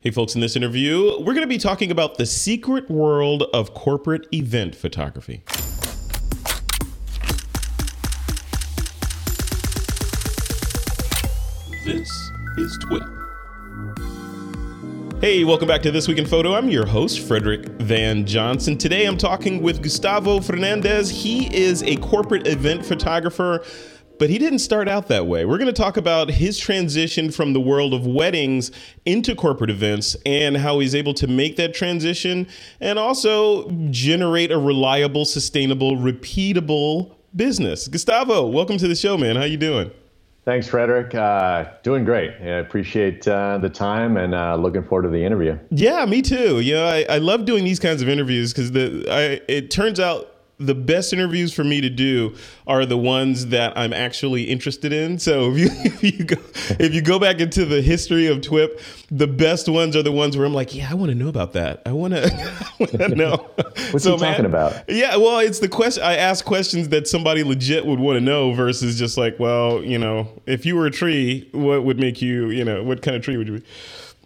Hey, folks, in this interview, we're going to be talking about the secret world of corporate event photography. This is TWIP. Hey, welcome back to This Week in Photo. I'm your host, Frederick Van Johnson. Today I'm talking with Gustavo Fernandez. He is a corporate event photographer but he didn't start out that way. We're going to talk about his transition from the world of weddings into corporate events and how he's able to make that transition and also generate a reliable, sustainable, repeatable business. Gustavo, welcome to the show, man. How you doing? Thanks, Frederick. Uh, doing great. I appreciate uh, the time and uh, looking forward to the interview. Yeah, me too. You know, I, I love doing these kinds of interviews because the I, it turns out the best interviews for me to do are the ones that I'm actually interested in. So if you if you go if you go back into the history of TWIP, the best ones are the ones where I'm like, yeah, I want to know about that. I want to know. What's so, he talking man, about? Yeah, well, it's the question. I ask questions that somebody legit would want to know versus just like, well, you know, if you were a tree, what would make you, you know, what kind of tree would you be?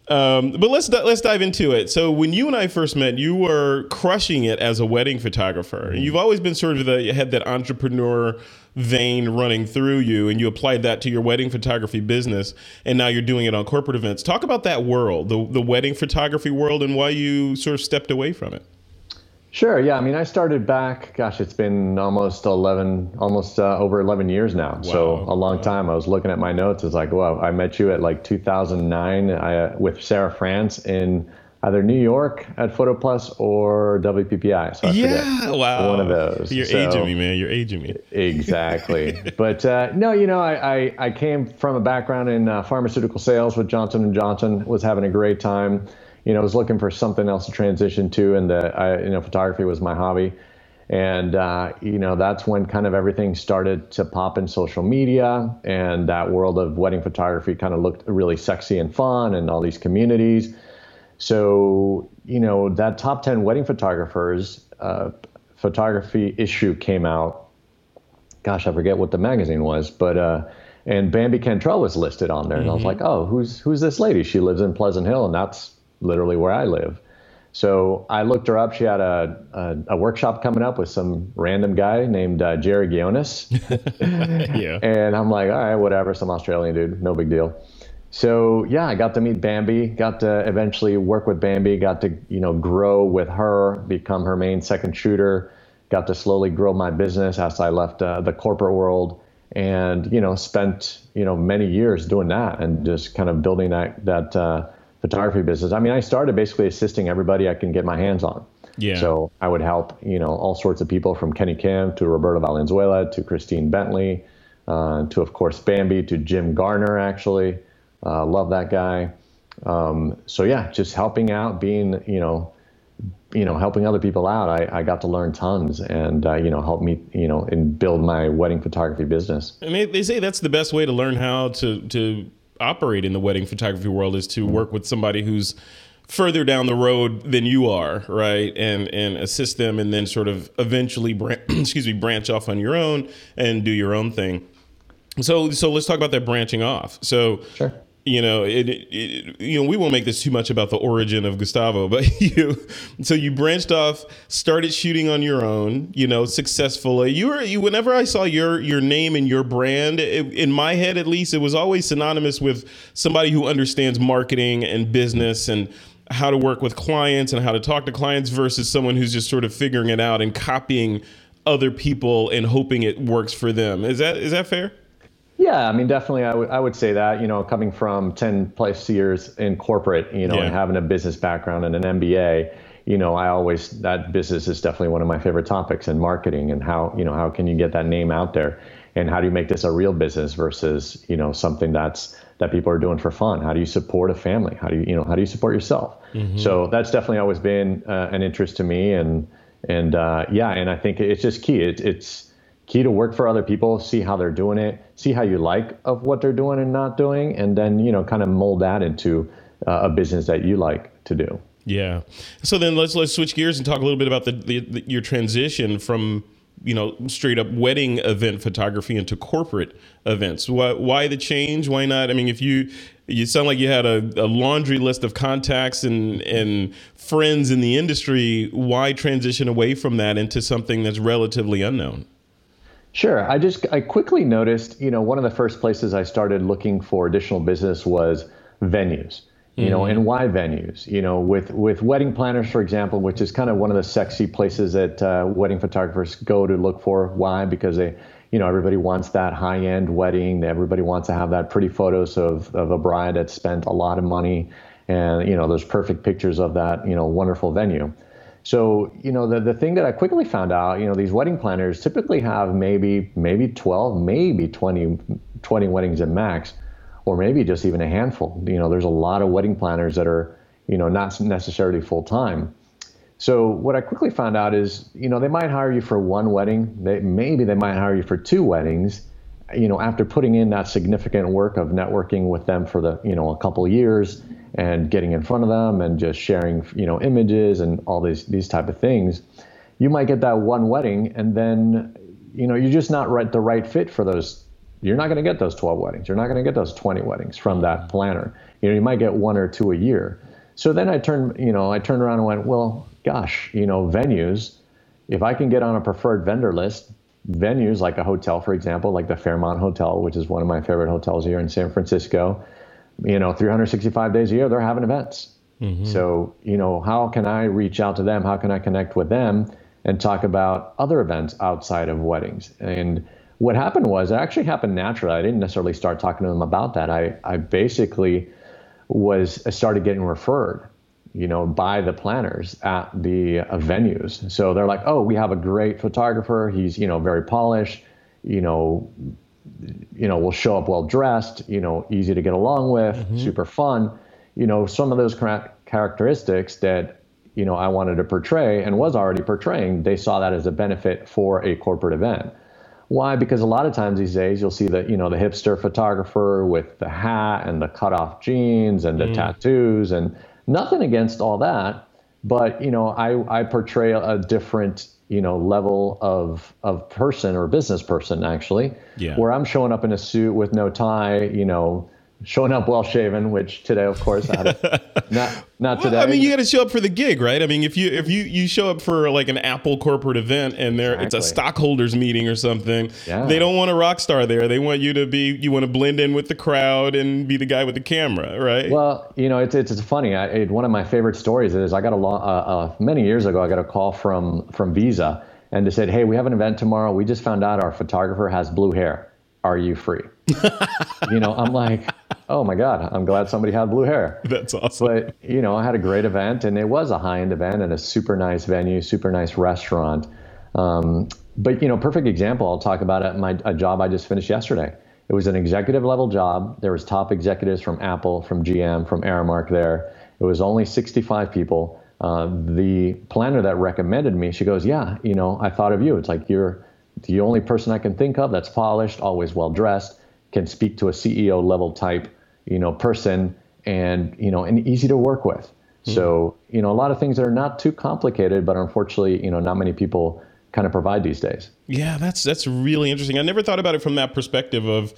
Um, but let's let's dive into it. So when you and I first met, you were crushing it as a wedding photographer. Mm-hmm. You've always been sort of the you had that entrepreneur vein running through you, and you applied that to your wedding photography business, and now you're doing it on corporate events. Talk about that world, the the wedding photography world, and why you sort of stepped away from it. Sure. Yeah. I mean, I started back. Gosh, it's been almost eleven, almost uh, over eleven years now. Wow. So a long wow. time. I was looking at my notes. It's like, well, I met you at like 2009 I, uh, with Sarah France in either New York at Photo Plus or WPPI. So I yeah, wow, one of those. You're so, aging me, man. You're aging me. Exactly. but uh, no, you know, I, I, I came from a background in uh, pharmaceutical sales with Johnson and Johnson. Was having a great time you know, I was looking for something else to transition to, and the I, you know, photography was my hobby. And uh, you know, that's when kind of everything started to pop in social media, and that world of wedding photography kind of looked really sexy and fun, and all these communities. So you know, that top ten wedding photographers uh, photography issue came out. Gosh, I forget what the magazine was, but. Uh, and Bambi Cantrell was listed on there, and mm-hmm. I was mm-hmm. like, "Oh, who's who's this lady? She lives in Pleasant Hill, and that's literally where I live. So I looked her up. She had a, a, a workshop coming up with some random guy named uh, Jerry Ghionis. yeah. And I'm like, all right, whatever, some Australian dude, no big deal. So yeah, I got to meet Bambi, got to eventually work with Bambi, got to, you know, grow with her, become her main second shooter, got to slowly grow my business as I left uh, the corporate world and, you know, spent, you know, many years doing that and just kind of building that, that, uh, photography business. I mean, I started basically assisting everybody I can get my hands on. Yeah. So I would help, you know, all sorts of people from Kenny Kim to Roberto Valenzuela to Christine Bentley uh, to, of course, Bambi to Jim Garner, actually. Uh, love that guy. Um, so yeah, just helping out, being, you know, you know, helping other people out. I, I got to learn tons and, uh, you know, help me, you know, and build my wedding photography business. I mean, they say that's the best way to learn how to, to operate in the wedding photography world is to work with somebody who's further down the road than you are, right? And and assist them, and then sort of eventually, excuse me, branch off on your own and do your own thing. So so let's talk about that branching off. So sure you know, it, it, you know, we won't make this too much about the origin of Gustavo, but you, so you branched off, started shooting on your own, you know, successfully. You were, you, whenever I saw your your name and your brand, it, in my head at least, it was always synonymous with somebody who understands marketing and business and how to work with clients and how to talk to clients versus someone who's just sort of figuring it out and copying other people and hoping it works for them. Is that is that fair? Yeah, I mean, definitely, I would I would say that you know, coming from ten plus years in corporate, you know, yeah. and having a business background and an MBA, you know, I always that business is definitely one of my favorite topics in marketing and how you know how can you get that name out there? And how do you make this a real business versus you know something that's that people are doing for fun? How do you support a family? How do you you know how do you support yourself? Mm-hmm. so that's definitely always been uh, an interest to me and and uh, yeah and i think it's just key. It, it's key to work for other people, see how they're doing it, see how you like of what they're doing and not doing, and then you know kind of mold that into uh, a business that you like to do. Yeah. So then let's let's switch gears and talk a little bit about the, the, the your transition from you know straight up wedding event photography into corporate events. Why, why the change? Why not? I mean, if you you sound like you had a, a laundry list of contacts and and friends in the industry, why transition away from that into something that's relatively unknown? Sure. I just I quickly noticed, you know, one of the first places I started looking for additional business was venues. You know, mm-hmm. and why venues? You know, with with wedding planners, for example, which is kind of one of the sexy places that uh, wedding photographers go to look for. Why? Because they, you know, everybody wants that high end wedding. Everybody wants to have that pretty photos of of a bride that spent a lot of money, and you know, those perfect pictures of that, you know, wonderful venue. So, you know, the, the thing that I quickly found out, you know, these wedding planners typically have maybe maybe 12, maybe 20, 20 weddings at max or maybe just even a handful. You know, there's a lot of wedding planners that are, you know, not necessarily full time. So what I quickly found out is, you know, they might hire you for one wedding. They, maybe they might hire you for two weddings. You know, after putting in that significant work of networking with them for the, you know, a couple years and getting in front of them and just sharing, you know, images and all these these type of things, you might get that one wedding and then, you know, you're just not right the right fit for those you're not going to get those 12 weddings. You're not going to get those 20 weddings from that planner. You know, you might get one or two a year. So then I turned, you know, I turned around and went, well, gosh, you know, venues, if I can get on a preferred vendor list, venues like a hotel, for example, like the Fairmont Hotel, which is one of my favorite hotels here in San Francisco, you know, 365 days a year, they're having events. Mm-hmm. So, you know, how can I reach out to them? How can I connect with them and talk about other events outside of weddings? And, what happened was it actually happened naturally. I didn't necessarily start talking to them about that. I, I basically was I started getting referred, you know, by the planners at the uh, venues. So they're like, oh, we have a great photographer. He's you know very polished. You know, you know, will show up well dressed. You know, easy to get along with, mm-hmm. super fun. You know, some of those characteristics that you know I wanted to portray and was already portraying. They saw that as a benefit for a corporate event. Why? Because a lot of times these days you'll see the you know the hipster photographer with the hat and the cut off jeans and the mm. tattoos and nothing against all that, but you know I I portray a different you know level of of person or business person actually, yeah. where I'm showing up in a suit with no tie, you know, showing up well shaven, which today, of course, not not well, today. I mean, you got to show up for the gig, right? I mean, if you if you you show up for like an Apple corporate event and there exactly. it's a stockholders meeting or something, yeah. they don't want a rock star there. They want you to be you want to blend in with the crowd and be the guy with the camera, right? Well, you know, it's it's, it's funny. I, it, one of my favorite stories is I got a uh, uh, many years ago. I got a call from from Visa and they said, "Hey, we have an event tomorrow. We just found out our photographer has blue hair." Are you free? you know, I'm like, oh my God, I'm glad somebody had blue hair. That's awesome. But, you know, I had a great event and it was a high end event and a super nice venue, super nice restaurant. Um, but, you know, perfect example, I'll talk about it, my, a job I just finished yesterday. It was an executive level job. There was top executives from Apple, from GM, from Aramark there. It was only 65 people. Uh, the planner that recommended me, she goes, yeah, you know, I thought of you. It's like you're the only person I can think of that's polished, always well dressed, can speak to a CEO level type, you know, person, and you know, and easy to work with. Mm-hmm. So you know, a lot of things that are not too complicated, but unfortunately, you know, not many people kind of provide these days. Yeah, that's that's really interesting. I never thought about it from that perspective of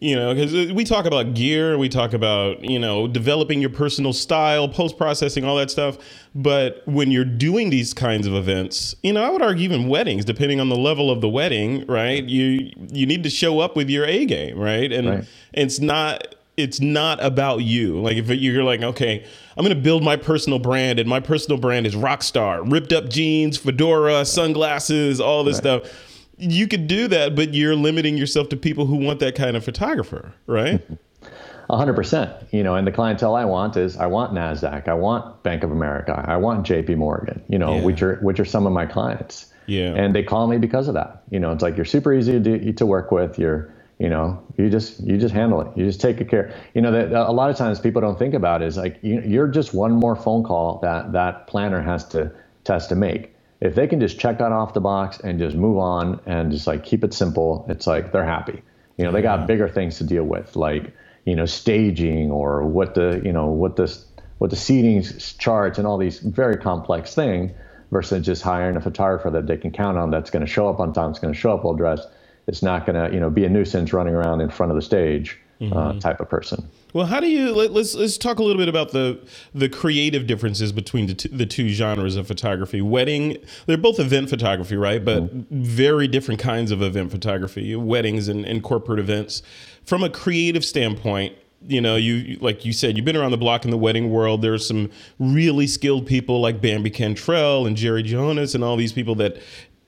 you know because we talk about gear we talk about you know developing your personal style post processing all that stuff. But when you're doing these kinds of events you know i would argue even weddings depending on the level of the wedding right? You you need to show up with your a game right? And right. it's not it's not about you. Like if you're like okay i'm going to build my personal brand and my personal brand is rock star ripped up jeans fedora sunglasses all this right. stuff you could do that, but you're limiting yourself to people who want that kind of photographer, right? hundred percent. You know, and the clientele I want is I want Nasdaq, I want Bank of America, I want J.P. Morgan. You know, yeah. which are which are some of my clients. Yeah. And they call me because of that. You know, it's like you're super easy to do, to work with. You're you know you just you just handle it you just take good care you know that a lot of times people don't think about is like you, are just one more phone call that that planner has to test to make if they can just check that off the box and just move on and just like keep it simple, it's like they're happy. You know, they got bigger things to deal with, like you know, staging or what the you know what the what the seating charts and all these very complex things. versus just hiring a photographer that they can count on that's going to show up on time, it's going to show up well dressed. It's not going to, you know, be a nuisance running around in front of the stage mm-hmm. uh, type of person. Well, how do you let, us let's, let's talk a little bit about the the creative differences between the two, the two genres of photography. Wedding, they're both event photography, right? But mm-hmm. very different kinds of event photography. Weddings and, and corporate events. From a creative standpoint, you know, you like you said, you've been around the block in the wedding world. There's some really skilled people like Bambi Cantrell and Jerry Ghionis and all these people that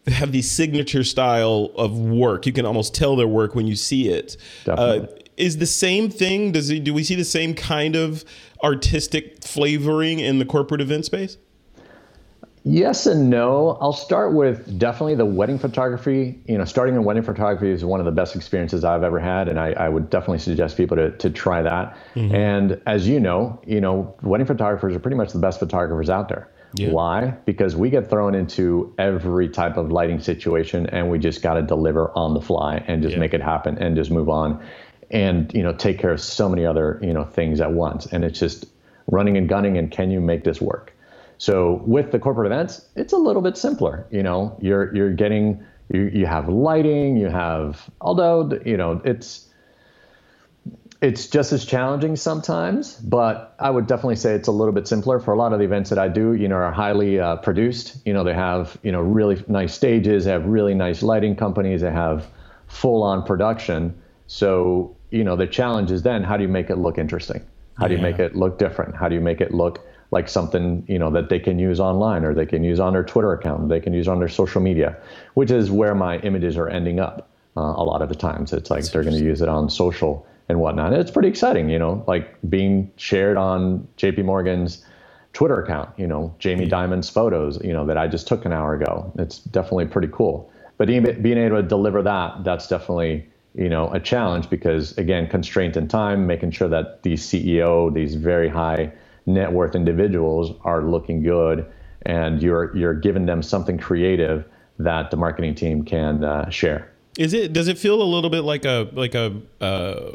have the signature style of work. You can almost tell their work when you see it. Uh, is the same thing? Does he, do we see the same kind of artistic flavoring in the corporate event space? Yes and no. I'll start with definitely the wedding photography. You know, starting in wedding photography is one of the best experiences I've ever had, and I, I would definitely suggest people to, to try that. Mm-hmm. And as you know, you know, wedding photographers are pretty much the best photographers out there. Yeah. Why? Because we get thrown into every type of lighting situation, and we just got to deliver on the fly and just yeah. make it happen and just move on, and you know, take care of so many other you know things at once. And it's just running and gunning. And can you make this work? So with the corporate events, it's a little bit simpler. You know, you're you're getting you you have lighting, you have although you know it's it's just as challenging sometimes, but I would definitely say it's a little bit simpler for a lot of the events that I do. You know, are highly uh, produced. You know, they have you know really nice stages, they have really nice lighting companies, they have full on production. So you know, the challenge is then how do you make it look interesting? How do you make it look different? How do you make it look like something you know that they can use online or they can use on their Twitter account, they can use on their social media, which is where my images are ending up uh, a lot of the times. It's like That's they're going to use it on social and whatnot. And it's pretty exciting, you know, like being shared on J.P. Morgan's Twitter account. You know, Jamie Dimon's photos, you know, that I just took an hour ago. It's definitely pretty cool. But being able to deliver that, that's definitely you know a challenge because again constraint in time making sure that these ceo these very high net worth individuals are looking good and you're you're giving them something creative that the marketing team can uh, share. Is it does it feel a little bit like a like a uh,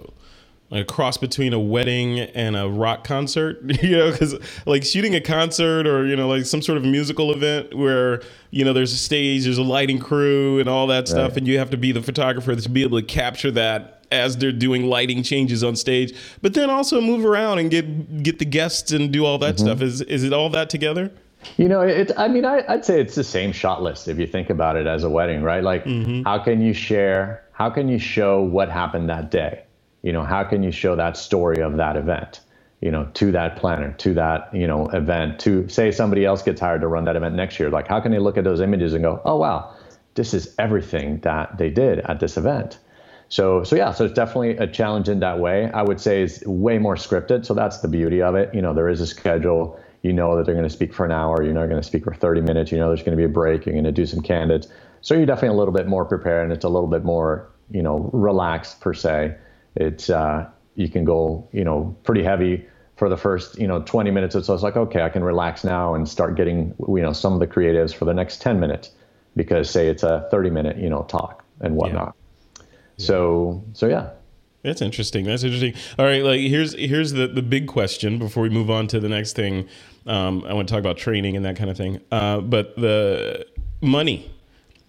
like a cross between a wedding and a rock concert? you know, because like shooting a concert or you know like some sort of musical event where you know there's a stage, there's a lighting crew and all that stuff, right. and you have to be the photographer to be able to capture that as they're doing lighting changes on stage, but then also move around and get get the guests and do all that mm-hmm. stuff. Is is it all that together? You know, it. I mean, I, would say it's the same shot list if you think about it as a wedding, right? Like, mm-hmm. how can you share? How can you show what happened that day? You know, how can you show that story of that event? You know, to that planner, to that you know event, to say somebody else gets hired to run that event next year. Like, how can they look at those images and go, oh wow, this is everything that they did at this event? So, so yeah, so it's definitely a challenge in that way. I would say it's way more scripted. So that's the beauty of it. You know, there is a schedule. You know that they're going to speak for an hour. You're not going to speak for 30 minutes. You know there's going to be a break. You're going to do some candidates. So you're definitely a little bit more prepared, and it's a little bit more, you know, relaxed per se. It's uh, you can go, you know, pretty heavy for the first, you know, 20 minutes or so. It's like, okay, I can relax now and start getting, you know, some of the creatives for the next 10 minutes, because say it's a 30 minute, you know, talk and whatnot. So so yeah. That's interesting. That's interesting. All right, like here's here's the the big question before we move on to the next thing. Um, I want to talk about training and that kind of thing. Uh, but the money,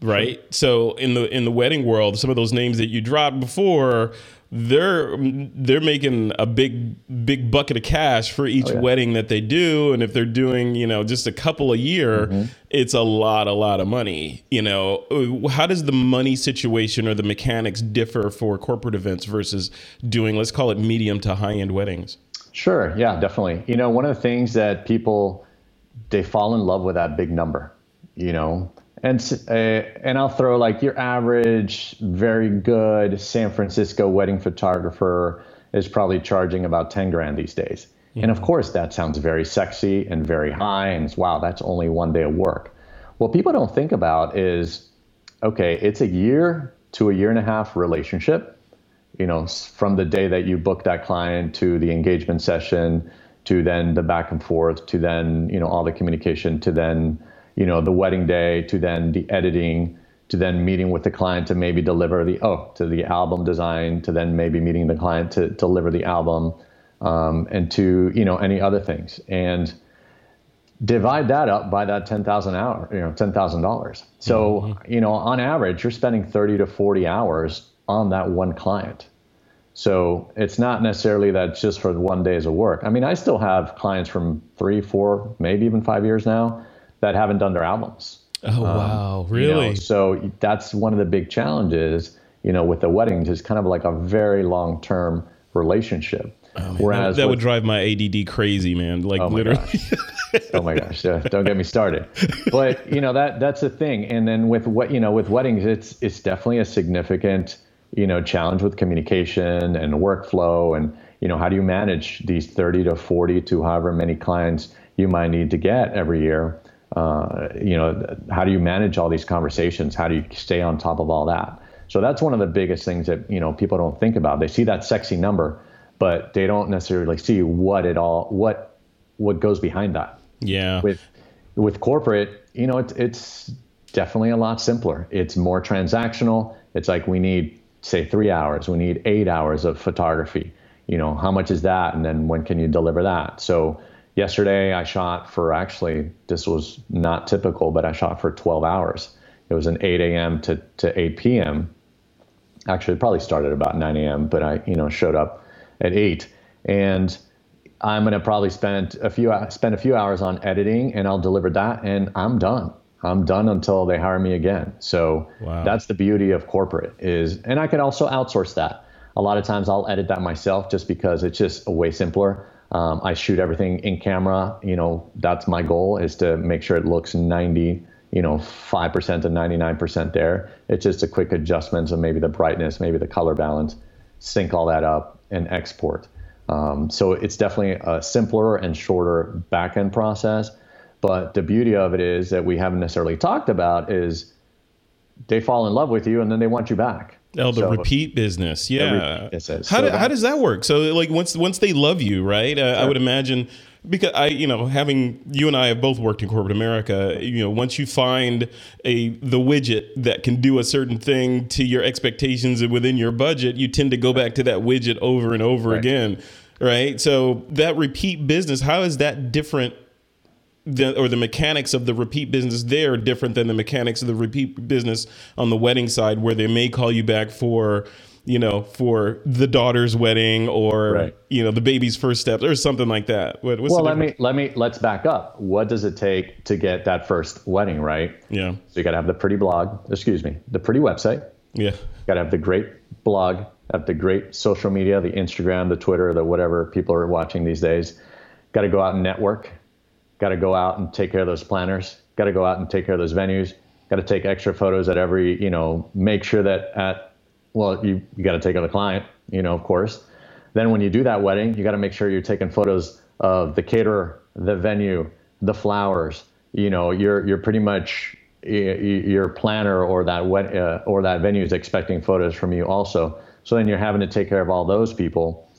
right? So in the in the wedding world, some of those names that you dropped before they're they're making a big big bucket of cash for each oh, yeah. wedding that they do and if they're doing you know just a couple a year mm-hmm. it's a lot a lot of money you know how does the money situation or the mechanics differ for corporate events versus doing let's call it medium to high end weddings sure yeah definitely you know one of the things that people they fall in love with that big number you know and uh, and I'll throw like your average, very good San Francisco wedding photographer is probably charging about ten grand these days. And of course, that sounds very sexy and very high, and it's wow, that's only one day of work. What people don't think about is, okay, it's a year to a year and a half relationship. You know, from the day that you book that client to the engagement session, to then the back and forth, to then you know all the communication, to then you know the wedding day to then the editing to then meeting with the client to maybe deliver the oh to the album design to then maybe meeting the client to deliver the album um, and to you know any other things and divide that up by that 10,000 hour, you know, $10,000. So, mm-hmm. you know, on average, you're spending 30 to 40 hours on that one client. So it's not necessarily that just for one days of work. I mean, I still have clients from three, four, maybe even five years now that haven't done their albums. Oh um, wow, really? You know, so that's one of the big challenges, you know, with the weddings is kind of like a very long term relationship. Oh, Whereas that, that with, would drive my ADD crazy, man. Like oh literally. oh my gosh, yeah, don't get me started. But you know that that's the thing. And then with what you know with weddings, it's it's definitely a significant you know challenge with communication and workflow and you know how do you manage these 30 to 40 to however many clients you might need to get every year uh, you know how do you manage all these conversations how do you stay on top of all that so that's one of the biggest things that you know people don't think about they see that sexy number but they don't necessarily see what it all what what goes behind that yeah with with corporate you know it's it's definitely a lot simpler it's more transactional it's like we need say three hours. We need eight hours of photography. You know, how much is that? And then when can you deliver that? So yesterday I shot for actually, this was not typical, but I shot for 12 hours. It was an 8 a.m. to, to 8 p.m. Actually, it probably started about 9 a.m., but I, you know, showed up at 8. And I'm going to probably spend a few spend a few hours on editing and I'll deliver that and I'm done. I'm done until they hire me again. So wow. that's the beauty of corporate is, and I can also outsource that. A lot of times I'll edit that myself just because it's just way simpler. Um, I shoot everything in camera. You know, that's my goal is to make sure it looks 90, you know, 5% to 99% there. It's just a quick adjustment of maybe the brightness, maybe the color balance, sync all that up and export. Um, so it's definitely a simpler and shorter backend process but the beauty of it is that we haven't necessarily talked about is they fall in love with you and then they want you back. Oh, the so, repeat business, yeah. Repeat how, so do, how does that work? So, like once once they love you, right? Uh, sure. I would imagine because I, you know, having you and I have both worked in corporate America. You know, once you find a the widget that can do a certain thing to your expectations and within your budget, you tend to go back to that widget over and over right. again, right? So that repeat business, how is that different the, or the mechanics of the repeat business there are different than the mechanics of the repeat business on the wedding side, where they may call you back for, you know, for the daughter's wedding or right. you know the baby's first steps or something like that. What, well, let me let me let's back up. What does it take to get that first wedding right? Yeah. So you got to have the pretty blog. Excuse me, the pretty website. Yeah. Got to have the great blog. Have the great social media, the Instagram, the Twitter, the whatever people are watching these days. Got to go out and network got to go out and take care of those planners, got to go out and take care of those venues, got to take extra photos at every, you know, make sure that at, well, you, you got to take on the client, you know, of course. Then when you do that wedding, you got to make sure you're taking photos of the caterer, the venue, the flowers. You know, you're you're pretty much your planner or that wet, uh, or that venue is expecting photos from you also. So then you're having to take care of all those people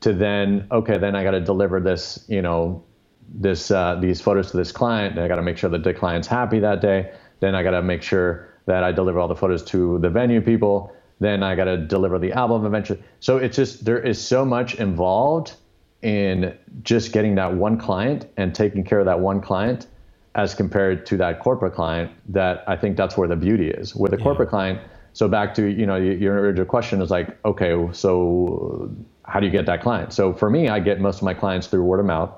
to then okay, then I got to deliver this, you know, this uh, these photos to this client. Then I got to make sure that the client's happy that day. Then I got to make sure that I deliver all the photos to the venue people. Then I got to deliver the album eventually. So it's just there is so much involved in just getting that one client and taking care of that one client as compared to that corporate client that I think that's where the beauty is. With a yeah. corporate client, so back to you know your original question is like okay so how do you get that client so for me i get most of my clients through word of mouth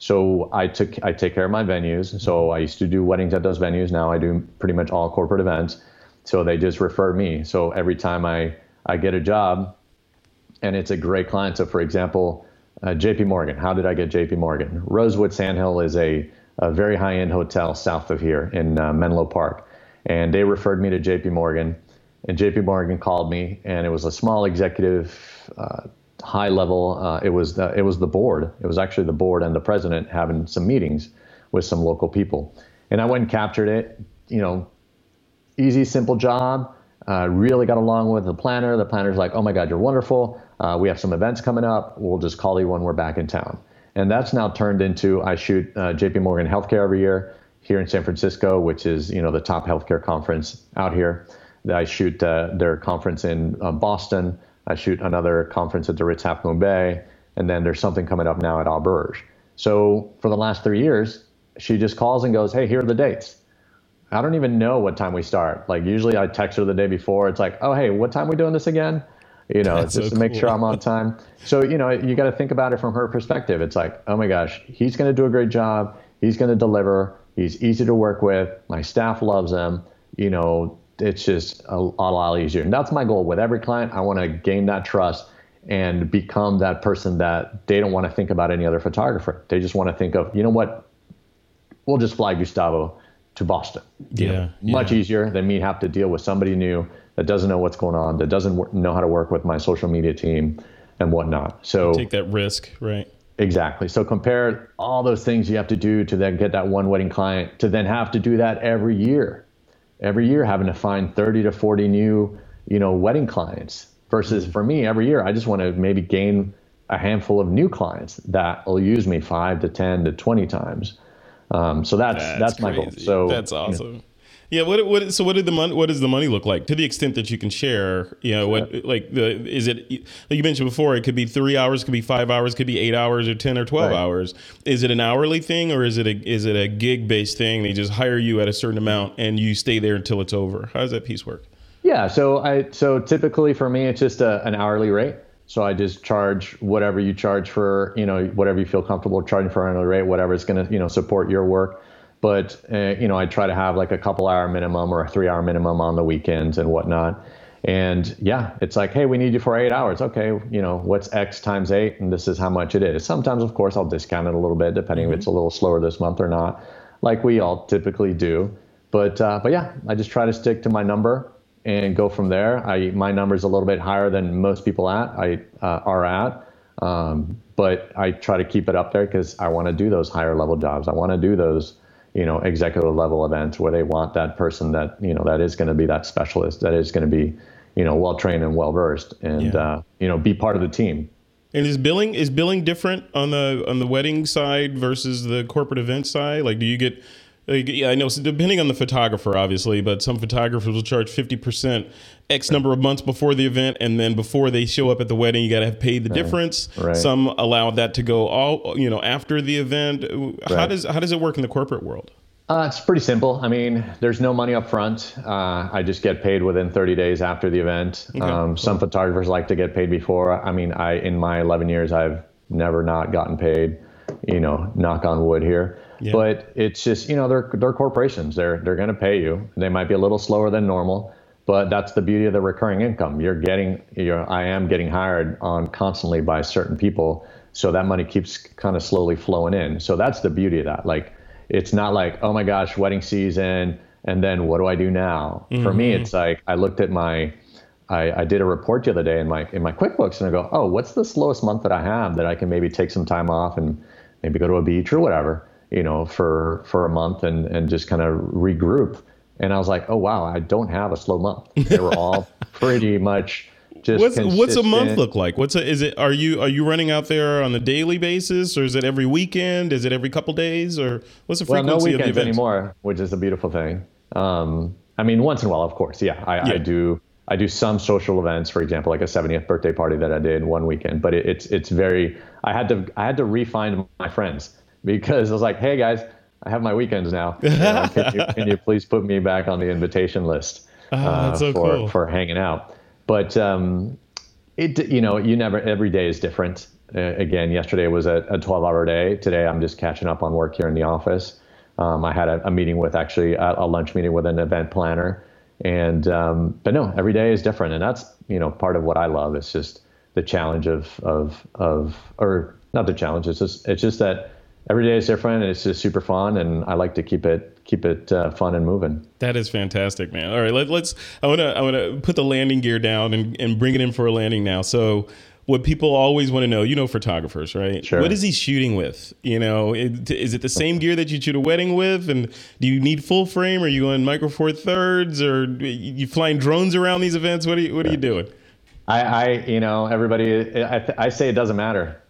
so I took I take care of my venues. So I used to do weddings at those venues. Now I do pretty much all corporate events. So they just refer me. So every time I I get a job, and it's a great client. So for example, uh, J.P. Morgan. How did I get J.P. Morgan? Rosewood Sandhill is a, a very high end hotel south of here in uh, Menlo Park, and they referred me to J.P. Morgan. And J.P. Morgan called me, and it was a small executive. Uh, high level. Uh, it was the, it was the board. It was actually the board and the president having some meetings with some local people, and I went and captured it. You know, easy, simple job. Uh, really got along with the planner. The planner's like, "Oh my God, you're wonderful. Uh, we have some events coming up. We'll just call you when we're back in town." And that's now turned into I shoot uh, J.P. Morgan Healthcare every year here in San Francisco, which is you know the top healthcare conference out here. I shoot uh, their conference in uh, Boston. I shoot another conference at the Ritz Half Moon Bay, and then there's something coming up now at Auberge. So for the last three years, she just calls and goes, "Hey, here are the dates." I don't even know what time we start. Like usually I text her the day before. It's like, "Oh, hey, what time we doing this again?" You know, That's just so to make sure I'm on time. So, you know, you got to think about it from her perspective. It's like, "Oh my gosh, he's going to do a great job. He's going to deliver. He's easy to work with. My staff loves him." You know, it's just a, a lot easier. And that's my goal with every client. I want to gain that trust and become that person that they don't want to think about any other photographer. They just want to think of, you know what, we'll just fly Gustavo to Boston. Yeah, know, much easier than me have to deal with somebody new that doesn't know what's going on, that doesn't know how to work with my social media team and whatnot. So you take that risk, right? Exactly. So compare all those things you have to do to then get that one wedding client to then have to do that every year. Every year having to find 30 to 40 new, you know, wedding clients versus for me every year I just want to maybe gain a handful of new clients that will use me 5 to 10 to 20 times. Um, so that's that's, that's my goal. So that's awesome. You know, yeah. What what so what did the money what does the money look like to the extent that you can share? You know what like the is it like you mentioned before? It could be three hours, could be five hours, could be eight hours or ten or twelve right. hours. Is it an hourly thing or is it a is it a gig based thing? They just hire you at a certain amount and you stay there until it's over. How does that piece work? Yeah. So I so typically for me it's just a, an hourly rate. So I just charge whatever you charge for, you know, whatever you feel comfortable charging for an hourly rate, whatever is going to, you know, support your work. But uh, you know, I try to have like a couple hour minimum or a three hour minimum on the weekends and whatnot. And yeah, it's like, hey, we need you for eight hours. Okay, you know, what's X times eight, and this is how much it is. Sometimes, of course, I'll discount it a little bit depending mm-hmm. if it's a little slower this month or not, like we all typically do. But uh, but yeah, I just try to stick to my number and go from there. I my number is a little bit higher than most people at I uh, are at, um, but I try to keep it up there because I want to do those higher level jobs. I want to do those you know executive level events where they want that person that you know that is going to be that specialist that is going to be you know well trained and well versed and yeah. uh, you know be part of the team. And is billing is billing different on the on the wedding side versus the corporate event side? Like, do you get like, yeah, I know. So depending on the photographer, obviously, but some photographers will charge fifty percent X number of months before the event, and then before they show up at the wedding, you got to have paid the right. difference. Right. Some allow that to go all you know after the event. How right. does how does it work in the corporate world? Uh, it's pretty simple. I mean, there's no money up front. Uh, I just get paid within 30 days after the event. Okay. Um, some photographers like to get paid before. I mean, I in my 11 years, I've never not gotten paid. You know, knock on wood here. Yeah. But it's just you know they're they're corporations. They're they're going to pay you. They might be a little slower than normal, but that's the beauty of the recurring income. You're getting you're I am getting hired on constantly by certain people, so that money keeps kind of slowly flowing in. So that's the beauty of that. Like it's not like oh my gosh wedding season and then what do I do now? Mm-hmm. For me, mm-hmm. it's like I looked at my I, I, did a report the other day in my in my QuickBooks and I go, oh, what's the slowest month that I have that I can maybe take some time off and maybe go to a beach or whatever you know, for for a month and and just kind of regroup. And I was like, oh wow, I don't have a slow month. They were all pretty much just. What's what's a month look like? What's a, is it? Are you are you running out there on a daily basis, or is it every weekend? Is it every couple days, or what's the frequency well, no weekends of the events? anymore, which is a beautiful thing. Um, I mean, once in a while, of course, yeah, I, yeah. I do. I do some social events, for example, like a 70th birthday party that I did one weekend. But it, it's it's very. I had to I had to refine my friends because I was like, hey guys, I have my weekends now. You know, can, you, can, you, please put me back on the invitation list oh, uh, so for cool. for hanging out? But um, it you know you never every day is different. Uh, again, yesterday was a, a 12 hour day. Today I'm just catching up on work here in the office. Um, I had a, a, meeting with actually a, a, lunch meeting with an event planner, and um, but no, every day is different, and that's you know part of what I love. It's just the challenge of of of or not the challenge. It's just it's just that every day is different and it's just super fun and I like to keep it keep it uh, fun and moving. That is fantastic, man. All right, let, us I want to I want to put the landing gear down and, and bring it in for a landing now. So what people always want to know, you know, photographers, right? Sure. What is he shooting with? You know, is it the same gear that you shoot a wedding with? And do you need full frame? Are you going micro four thirds? Or you flying drones around these events? What are you What are you doing? I, I you know, everybody. I, I say it doesn't matter.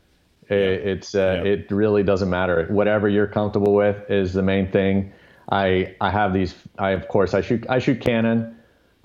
It, it's uh, yeah. it really doesn't matter. Whatever you're comfortable with is the main thing. I I have these. I of course I shoot I shoot Canon.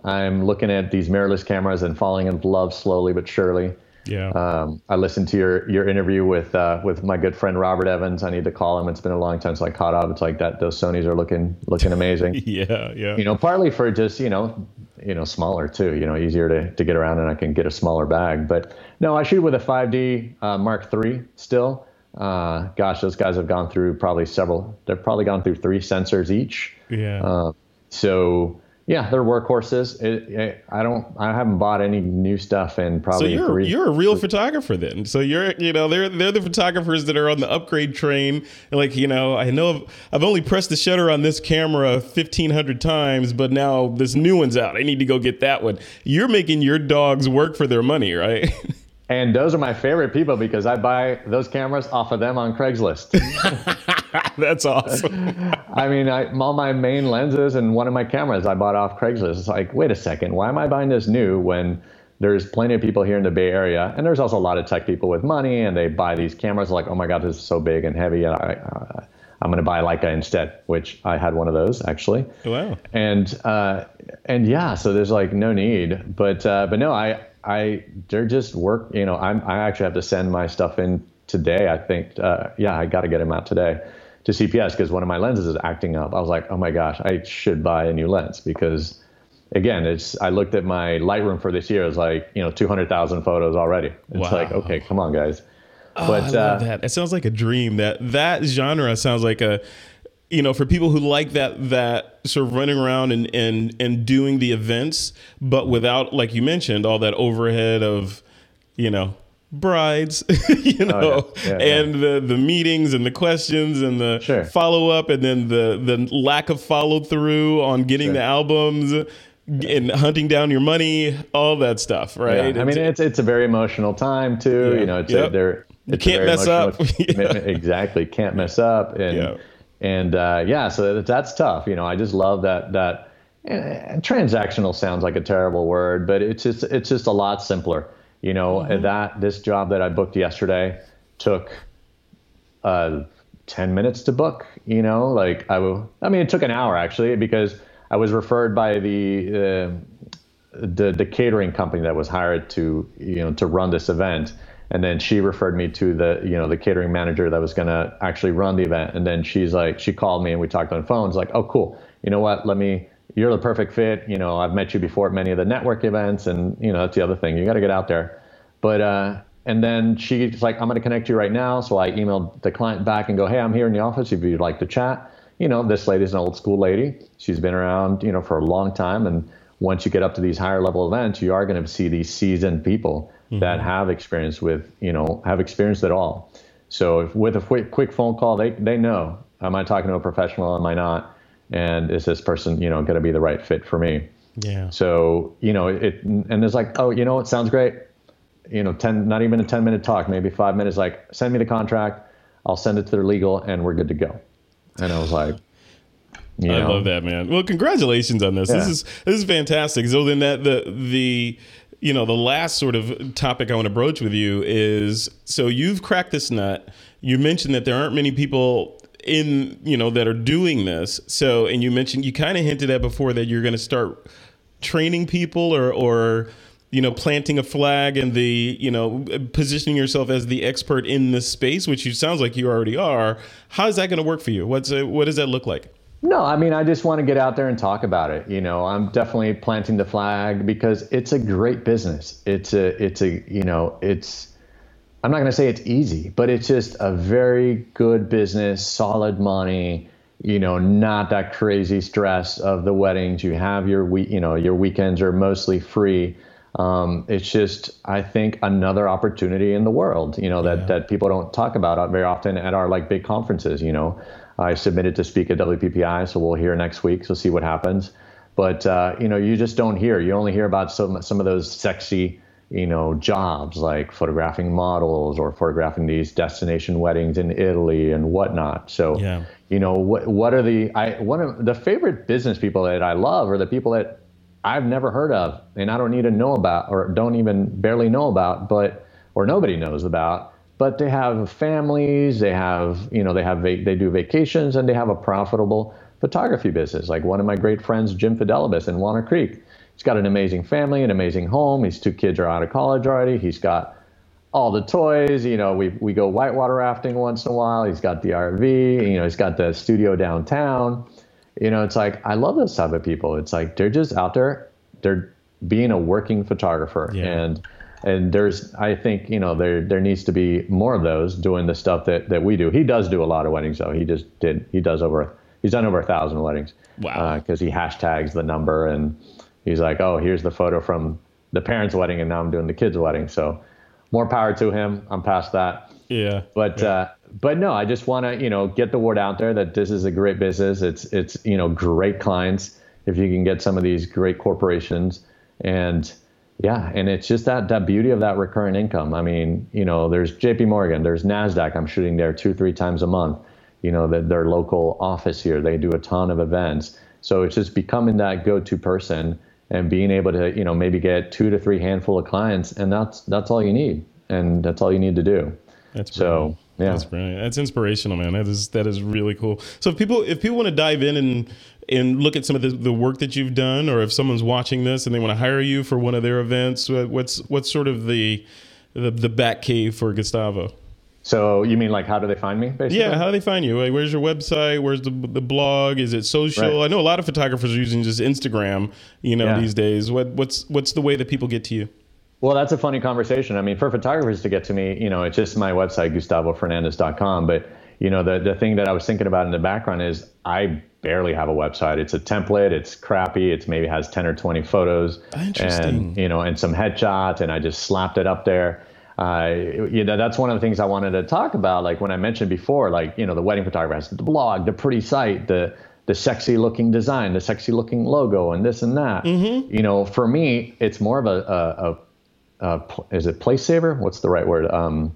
I'm looking at these mirrorless cameras and falling in love slowly but surely. Yeah. Um, I listened to your your interview with uh, with my good friend Robert Evans. I need to call him. It's been a long time since I caught up. It's like that. Those Sony's are looking looking amazing. yeah, yeah. You know, partly for just you know you know smaller too. You know, easier to to get around, and I can get a smaller bag. But no, I shoot with a 5D uh, Mark III still. Uh, gosh, those guys have gone through probably several. They've probably gone through three sensors each. Yeah. Uh, so yeah, they're workhorses. It, it, I don't. I haven't bought any new stuff in probably. So you're three, you're a real photographer then. So you're you know they're they're the photographers that are on the upgrade train. Like you know I know I've, I've only pressed the shutter on this camera fifteen hundred times, but now this new one's out. I need to go get that one. You're making your dogs work for their money, right? And those are my favorite people because I buy those cameras off of them on Craigslist. That's awesome. I mean, I, all my main lenses and one of my cameras I bought off Craigslist. It's like, wait a second, why am I buying this new when there's plenty of people here in the Bay Area, and there's also a lot of tech people with money, and they buy these cameras like, oh my god, this is so big and heavy, and I, uh, I'm going to buy Leica instead, which I had one of those actually. Wow. And uh, and yeah, so there's like no need, but uh, but no, I I they're just work. You know, I'm I actually have to send my stuff in today. I think uh, yeah, I got to get them out today to CPS because one of my lenses is acting up. I was like, oh my gosh, I should buy a new lens because again, it's I looked at my Lightroom for this year. It was like you know 200,000 photos already. It's wow. like okay, come on guys. Oh, but I love uh, that. It sounds like a dream. That that genre sounds like a you know, for people who like that that sort of running around and and and doing the events, but without, like you mentioned, all that overhead of, you know, brides, you oh, know, oh, yeah. Yeah, and yeah. the the meetings and the questions and the sure. follow up, and then the the lack of follow through on getting sure. the albums. And hunting down your money, all that stuff, right? I mean, it's it's a very emotional time too. You know, it's yep. a, there. You can't mess up. exactly, can't mess up, and and uh, yeah, so that's tough. You know, I just love that that and transactional sounds like a terrible word, but it's just it's just a lot simpler. You know, mm-hmm. that this job that I booked yesterday took uh, ten minutes to book. You know, like I will. I mean, it took an hour actually because I was referred by the uh, the the catering company that was hired to you know to run this event and then she referred me to the you know the catering manager that was going to actually run the event. And then she's like she called me and we talked on phones like oh cool. You know what? Let me you're the perfect fit. You know i've met you before at many of the network events and you know that's the other thing. You got to get out there. But uh and then she's like i'm going to connect you right now. So i emailed the client back and go hey i'm here in the office. If you'd like to chat. You know this lady's an old school lady. She's been around you know for a long time. And once you get up to these higher level events you are going to see these seasoned people mm-hmm. that have experience with, you know, have experienced it all. So if, with a quick, quick phone call, they, they know, am I talking to a professional? Am I not? And is this person, you know, going to be the right fit for me? Yeah. So, you know, it, and it's like, oh, you know, it sounds great. You know, 10, not even a 10 minute talk, maybe five minutes, like send me the contract. I'll send it to their legal and we're good to go. And I was like, you I love that, man. Well, congratulations on this. Yeah. This is this is fantastic. So then that the the you know, the last sort of topic I want to broach with you is so you've cracked this nut. You mentioned that there aren't many people in, you know, that are doing this. So, and you mentioned, you kind of hinted at before that you're going to start training people or, or, you know, planting a flag and the, you know, positioning yourself as the expert in this space, which you sounds like you already are. How is that going to work for you? What's, a, what does that look like? No, I mean, I just want to get out there and talk about it. You know, I'm definitely planting the flag because it's a great business. It's a, it's a, you know, it's, I'm not going to say it's easy, but it's just a very good business, solid money, you know, not that crazy stress of the weddings. You have your week, you know, your weekends are mostly free. Um, it's just, I think, another opportunity in the world, you know, that, yeah. that people don't talk about very often at our like big conferences, you know. I submitted to speak at WPPI, so we'll hear next week. So see what happens. But uh, you know, you just don't hear. You only hear about some some of those sexy, you know, jobs like photographing models or photographing these destination weddings in Italy and whatnot. So yeah. you know, what what are the I one of the favorite business people that I love are the people that I've never heard of and I don't need to know about or don't even barely know about, but or nobody knows about but they have families, they have, you know, they have, they do vacations and they have a profitable photography business. Like one of my great friends, Jim Fidelibus in Walnut Creek. He's got an amazing family, an amazing home. His two kids are out of college already. He's got all the toys. You know, we we go whitewater rafting once in a while. He's got the RV. You know, he's got the studio downtown. You know, it's like I love those type of people. It's like they're just out there. They're being a working photographer yeah. and and there's I think you know there there needs to be more of those doing the stuff that that we do. He does do a lot of weddings though. He just did he does over he's done over a thousand weddings. Wow. Because uh, he hashtags the number and he's like, oh, here's the photo from the parents' wedding and now I'm doing the kids' wedding. So more power to him. I'm past that. Yeah. But yeah. Uh, but no, I just want to you know get the word out there that this is a great business. It's it's you know great clients if you can get some of these great corporations and yeah, and it's just that that beauty of that recurring income. I mean, you know, there's J.P. Morgan, there's Nasdaq. I'm shooting there two, three times a month. You know, that their local office here, they do a ton of events. So it's just becoming that go-to person and being able to, you know, maybe get two to three handful of clients, and that's that's all you need, and that's all you need to do. That's so. Yeah. That's brilliant. That's inspirational, man. That is that is really cool. So if people if people want to dive in and and look at some of the, the work that you've done, or if someone's watching this and they want to hire you for one of their events, what's what's sort of the the, the back cave for Gustavo? So you mean like how do they find me? Basically? Yeah, how do they find you? Like, where's your website? Where's the the blog? Is it social? Right. I know a lot of photographers are using just Instagram, you know, yeah. these days. What what's what's the way that people get to you? Well, that's a funny conversation. I mean, for photographers to get to me, you know, it's just my website, GustavoFernandez.com. But you know, the the thing that I was thinking about in the background is I barely have a website. It's a template. It's crappy. It's maybe has 10 or 20 photos and, you know, and some headshots. And I just slapped it up there. Uh, you know, that's one of the things I wanted to talk about. Like when I mentioned before, like, you know, the wedding photographer has the blog, the pretty site, the, the sexy looking design, the sexy looking logo and this and that. Mm-hmm. You know, for me, it's more of a, a, a, a is it place saver? What's the right word? Um,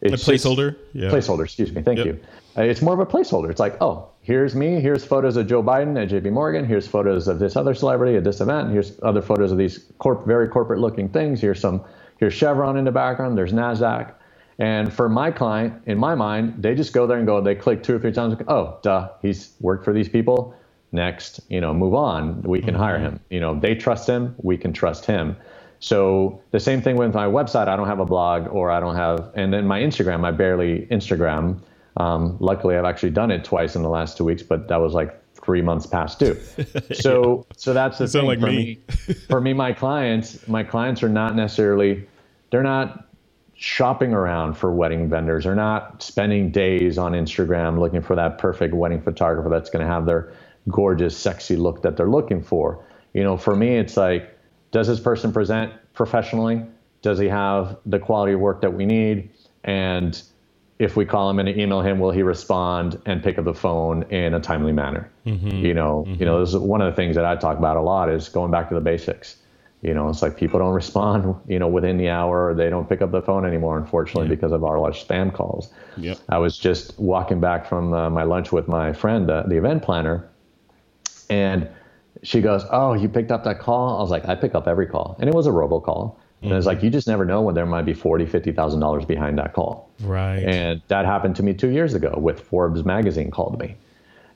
it's, a placeholder. Yeah. Placeholder. Excuse me. Thank yep. you. Uh, it's more of a placeholder. It's like, oh, here's me. Here's photos of Joe Biden at J.P. Morgan. Here's photos of this other celebrity at this event. Here's other photos of these corp- very corporate looking things. Here's some. Here's Chevron in the background. There's Nasdaq. And for my client, in my mind, they just go there and go. They click two or three times. Oh, duh, he's worked for these people. Next, you know, move on. We can mm-hmm. hire him. You know, they trust him. We can trust him. So the same thing with my website. I don't have a blog or I don't have, and then my Instagram, I barely Instagram. Um, luckily, I've actually done it twice in the last two weeks, but that was like three months past due. So, yeah. so that's the thing like for me. me. for me, my clients, my clients are not necessarily, they're not shopping around for wedding vendors. They're not spending days on Instagram looking for that perfect wedding photographer that's going to have their gorgeous, sexy look that they're looking for. You know, for me, it's like does this person present professionally? Does he have the quality of work that we need? And if we call him and email him, will he respond and pick up the phone in a timely manner? Mm-hmm. You know, mm-hmm. you know, this is one of the things that I talk about a lot is going back to the basics. You know, it's like people don't respond, you know, within the hour or they don't pick up the phone anymore, unfortunately, yeah. because of our large spam calls. Yep. I was just walking back from uh, my lunch with my friend, uh, the event planner, and she goes, "Oh, you picked up that call?" I was like, "I pick up every call," and it was a robocall. And mm-hmm. it's like you just never know when there might be forty, fifty thousand dollars behind that call. Right. And that happened to me two years ago with Forbes magazine called me.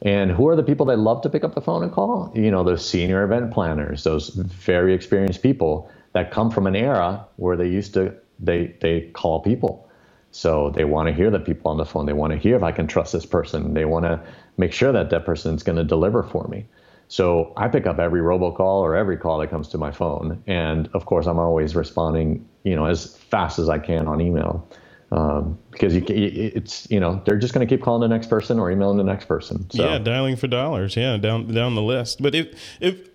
And who are the people that love to pick up the phone and call? You know, those senior event planners, those very experienced people that come from an era where they used to they they call people. So they want to hear the people on the phone. They want to hear if I can trust this person. They want to make sure that that person's going to deliver for me. So I pick up every robocall or every call that comes to my phone, and of course I'm always responding, you know, as fast as I can on email, um, because you, it's you know they're just going to keep calling the next person or emailing the next person. So. Yeah, dialing for dollars. Yeah, down down the list. But if if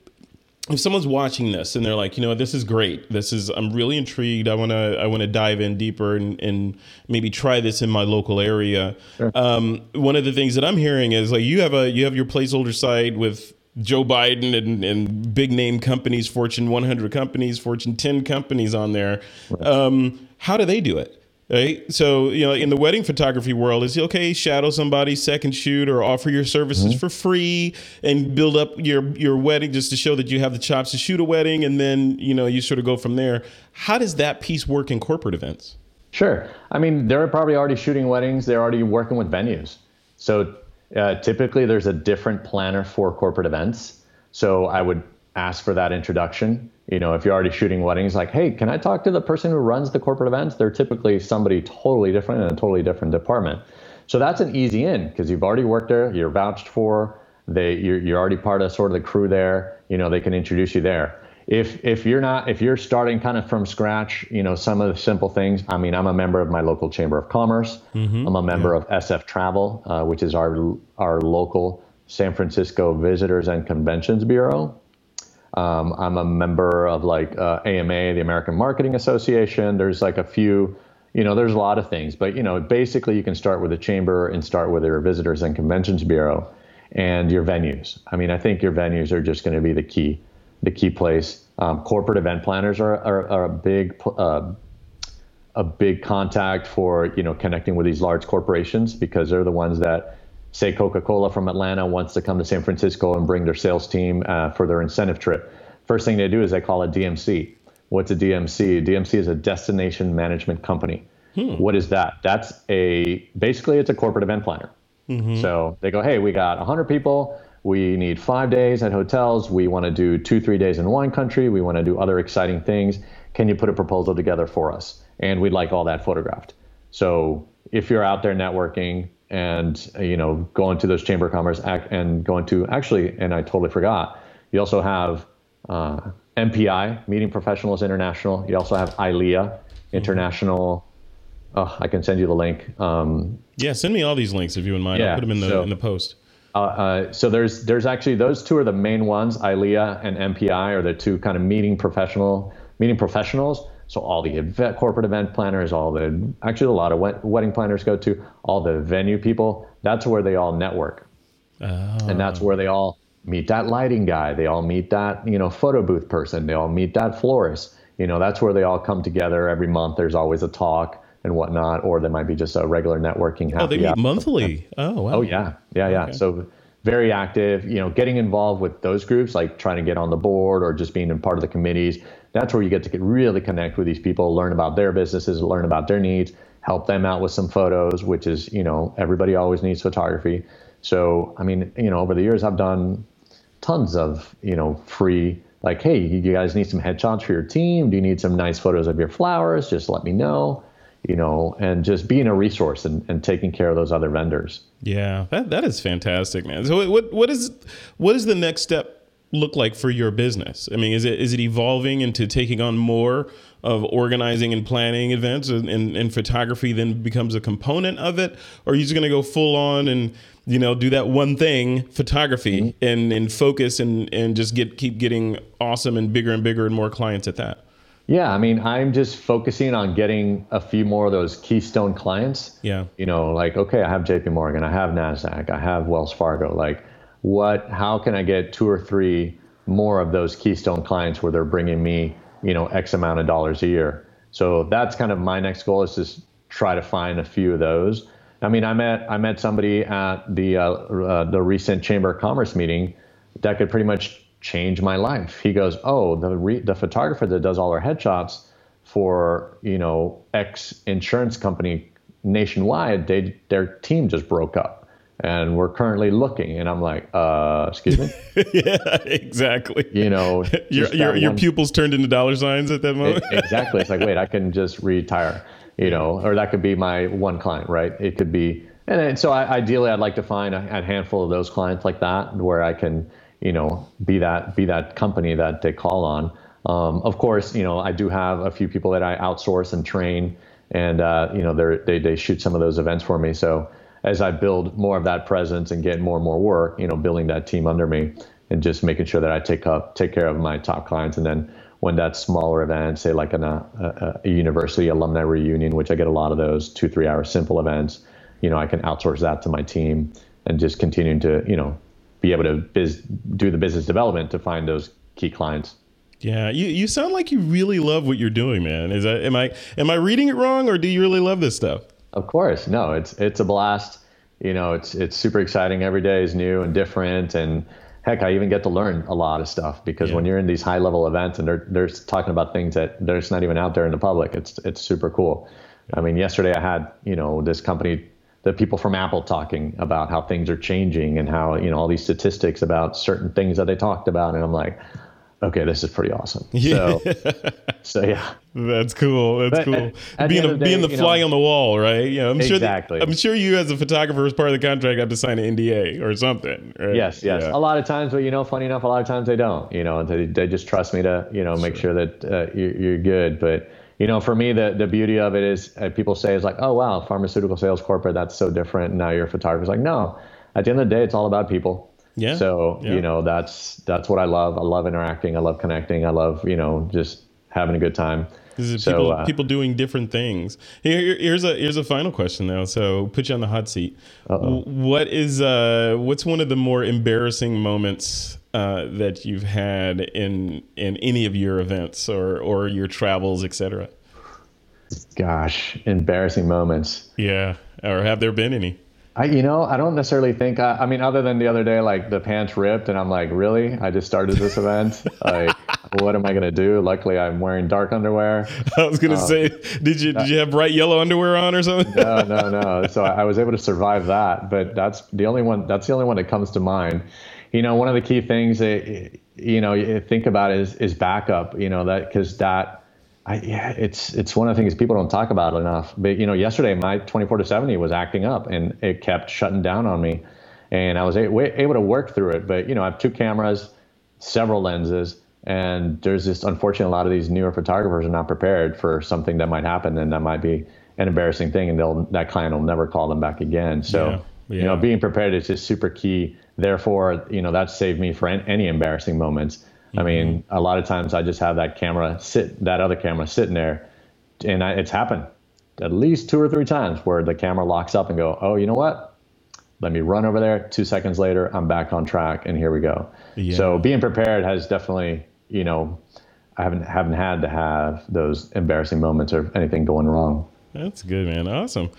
if someone's watching this and they're like, you know, this is great. This is I'm really intrigued. I want to I want to dive in deeper and, and maybe try this in my local area. Sure. Um, one of the things that I'm hearing is like you have a you have your placeholder site with Joe Biden and, and, big name companies, Fortune 100 companies, Fortune 10 companies on there. Um, how do they do it? Right. So, you know, in the wedding photography world, is okay, shadow somebody, second shoot, or offer your services mm-hmm. for free and build up your your wedding just to show that you have the chops to shoot a wedding, and then you know you sort of go from there. How does that piece work in corporate events? Sure. I mean, they're probably already shooting weddings. They're already working with venues. So uh, typically, there's a different planner for corporate events. So I would ask for that introduction. You know, if you're already shooting weddings, like, hey, can I talk to the person who runs the corporate events? They're typically somebody totally different in a totally different department. So that's an easy in because you've already worked there, you're vouched for, they you're, you're already part of sort of the crew there. You know, they can introduce you there. If if you're not if you're starting kind of from scratch, you know, some of the simple things. I mean, I'm a member of my local chamber of commerce. Mm-hmm. I'm a member yeah. of SF Travel, uh, which is our our local San Francisco Visitors and Conventions Bureau. Um, I'm a member of like uh, AMA, the American Marketing Association. There's like a few, you know, there's a lot of things, but you know, basically you can start with a chamber and start with your Visitors and Conventions Bureau and your venues. I mean, I think your venues are just going to be the key, the key place. Um, corporate event planners are, are, are a big, uh, a big contact for you know connecting with these large corporations because they're the ones that say Coca-Cola from Atlanta wants to come to San Francisco and bring their sales team uh, for their incentive trip. First thing they do is they call it DMC. What's a DMC? DMC is a destination management company. Hmm. What is that? That's a basically it's a corporate event planner. Mm-hmm. So they go, hey, we got 100 people. We need five days at hotels. We want to do two, three days in wine country. We want to do other exciting things. Can you put a proposal together for us? And we'd like all that photographed. So if you're out there networking, and you know going to those chamber of commerce and going to actually and i totally forgot you also have uh, mpi meeting professionals international you also have ilea international oh, i can send you the link um, yeah send me all these links if you wouldn't mind yeah, i'll put them in the so, in the post uh, uh, so there's there's actually those two are the main ones ilea and mpi are the two kind of meeting professional meeting professionals so all the event, corporate event planners, all the actually a lot of wedding planners go to, all the venue people. That's where they all network, oh. and that's where they all meet that lighting guy. They all meet that you know photo booth person. They all meet that florist. You know that's where they all come together every month. There's always a talk and whatnot, or there might be just a regular networking. oh, they meet monthly. Oh, wow. Oh yeah, yeah, yeah. Okay. So very active. You know, getting involved with those groups, like trying to get on the board or just being in part of the committees that's where you get to get really connect with these people, learn about their businesses, learn about their needs, help them out with some photos, which is, you know, everybody always needs photography. So, I mean, you know, over the years, I've done tons of, you know, free, like, hey, you guys need some headshots for your team? Do you need some nice photos of your flowers? Just let me know, you know, and just being a resource and, and taking care of those other vendors. Yeah, that, that is fantastic, man. So, what, what is, what is the next step look like for your business? I mean, is it is it evolving into taking on more of organizing and planning events, and, and, and photography then becomes a component of it, or are you just going to go full on and you know do that one thing, photography, mm-hmm. and and focus and and just get keep getting awesome and bigger and bigger and more clients at that? Yeah, I mean, I'm just focusing on getting a few more of those keystone clients. Yeah. You know, like okay, I have JP Morgan, I have Nasdaq, I have Wells Fargo, like what how can I get two or three more of those keystone clients where they're bringing me you know x amount of dollars a year. So that's kind of my next goal is just try to find a few of those. I mean, I met I met somebody at the uh, uh, the recent Chamber of Commerce meeting that could pretty much change my life. He goes, "Oh, the re- the photographer that does all our headshots for you know X insurance company nationwide, they their team just broke up." and we're currently looking. And I'm like, uh, excuse me? yeah, exactly. You know, your, your, your pupils turned into dollar signs at that moment. exactly. It's like, wait, I can just retire, you know, or that could be my one client, right? It could be, and so I, ideally I'd like to find a, a handful of those clients like that where I can, you know, be that, be that company that they call on. Um, of course, you know, I do have a few people that I outsource and train and, uh, you know, they they shoot some of those events for me. So, as I build more of that presence and get more and more work, you know, building that team under me and just making sure that I take up take care of my top clients. And then when that smaller event, say like an, a, uh, a university alumni reunion, which I get a lot of those two three hour simple events, you know, I can outsource that to my team and just continuing to you know be able to biz, do the business development to find those key clients. Yeah, you, you sound like you really love what you're doing, man. Is that am I am I reading it wrong or do you really love this stuff? Of course, no, it's it's a blast. You know, it's it's super exciting. Every day is new and different, and heck, I even get to learn a lot of stuff because yeah. when you're in these high level events and they're they're talking about things that they're just not even out there in the public, it's it's super cool. I mean, yesterday I had you know this company, the people from Apple talking about how things are changing and how you know all these statistics about certain things that they talked about, and I'm like, okay, this is pretty awesome. Yeah. So, so yeah. That's cool. That's but cool. At, at being the, the day, being the fly know, on the wall, right? Yeah, I'm exactly. sure. I'm sure you, as a photographer, as part of the contract, have to sign an NDA or something. Right? Yes, yes. Yeah. A lot of times, but you know, funny enough, a lot of times they don't. You know, they, they just trust me to you know make sure, sure that uh, you're, you're good. But you know, for me, the the beauty of it is uh, people say is like, oh wow, pharmaceutical sales corporate, that's so different. Now you're a photographer. It's like no, at the end of the day, it's all about people yeah. So yeah. you know that's that's what I love. I love interacting. I love connecting. I love you know just having a good time. So, people, uh, people doing different things. Here, here's a here's a final question though. So put you on the hot seat. Uh-oh. What is uh what's one of the more embarrassing moments uh, that you've had in in any of your events or or your travels, etc. Gosh, embarrassing moments. Yeah, or have there been any? I, you know, I don't necessarily think. I, I, mean, other than the other day, like the pants ripped, and I'm like, really? I just started this event. like, what am I gonna do? Luckily, I'm wearing dark underwear. I was gonna um, say, did you did you have bright yellow underwear on or something? no, no, no. So I, I was able to survive that, but that's the only one. That's the only one that comes to mind. You know, one of the key things that you know you think about is is backup. You know that because that I, yeah, it's it's one of the things people don't talk about enough. But you know, yesterday my 24 to 70 was acting up, and it kept shutting down on me, and I was a- able to work through it. But you know, I have two cameras, several lenses, and there's this unfortunate a lot of these newer photographers are not prepared for something that might happen, and that might be an embarrassing thing, and they'll that client will never call them back again. So. Yeah. Yeah. You know, being prepared is just super key. Therefore, you know, that saved me for any embarrassing moments. I mean, mm-hmm. a lot of times I just have that camera sit, that other camera sitting there, and I, it's happened at least two or three times where the camera locks up and go, oh, you know what? Let me run over there. Two seconds later, I'm back on track, and here we go. Yeah. So being prepared has definitely, you know, I haven't haven't had to have those embarrassing moments or anything going wrong. That's good, man. Awesome.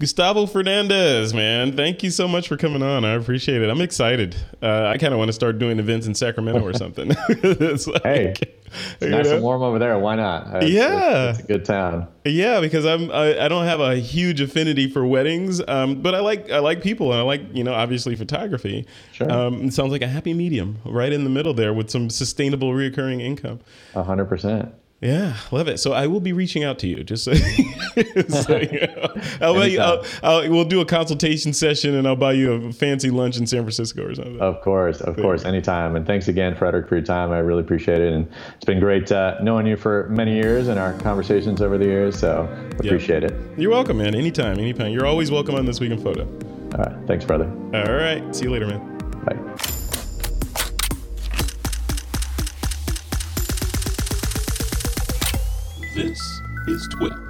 Gustavo Fernandez, man, thank you so much for coming on. I appreciate it. I'm excited. Uh, I kind of want to start doing events in Sacramento or something. like, hey, it's nice know? and warm over there. Why not? It's, yeah, it's, it's, a good town. Yeah, because I'm I, I, don't have a huge affinity for weddings, um, but I like I like people and I like you know obviously photography. Sure. Um, it sounds like a happy medium right in the middle there with some sustainable reoccurring income. A hundred percent. Yeah, love it. So I will be reaching out to you. Just so, so you know, I'll, you, I'll, I'll, we'll do a consultation session, and I'll buy you a fancy lunch in San Francisco or something. Of course, of course, anytime. And thanks again, Frederick, for your time. I really appreciate it, and it's been great uh, knowing you for many years and our conversations over the years. So appreciate it. You're welcome, man. Anytime, anytime. You're always welcome on this week in photo. All right, thanks, brother. All right, see you later, man. Bye. This is TWIP.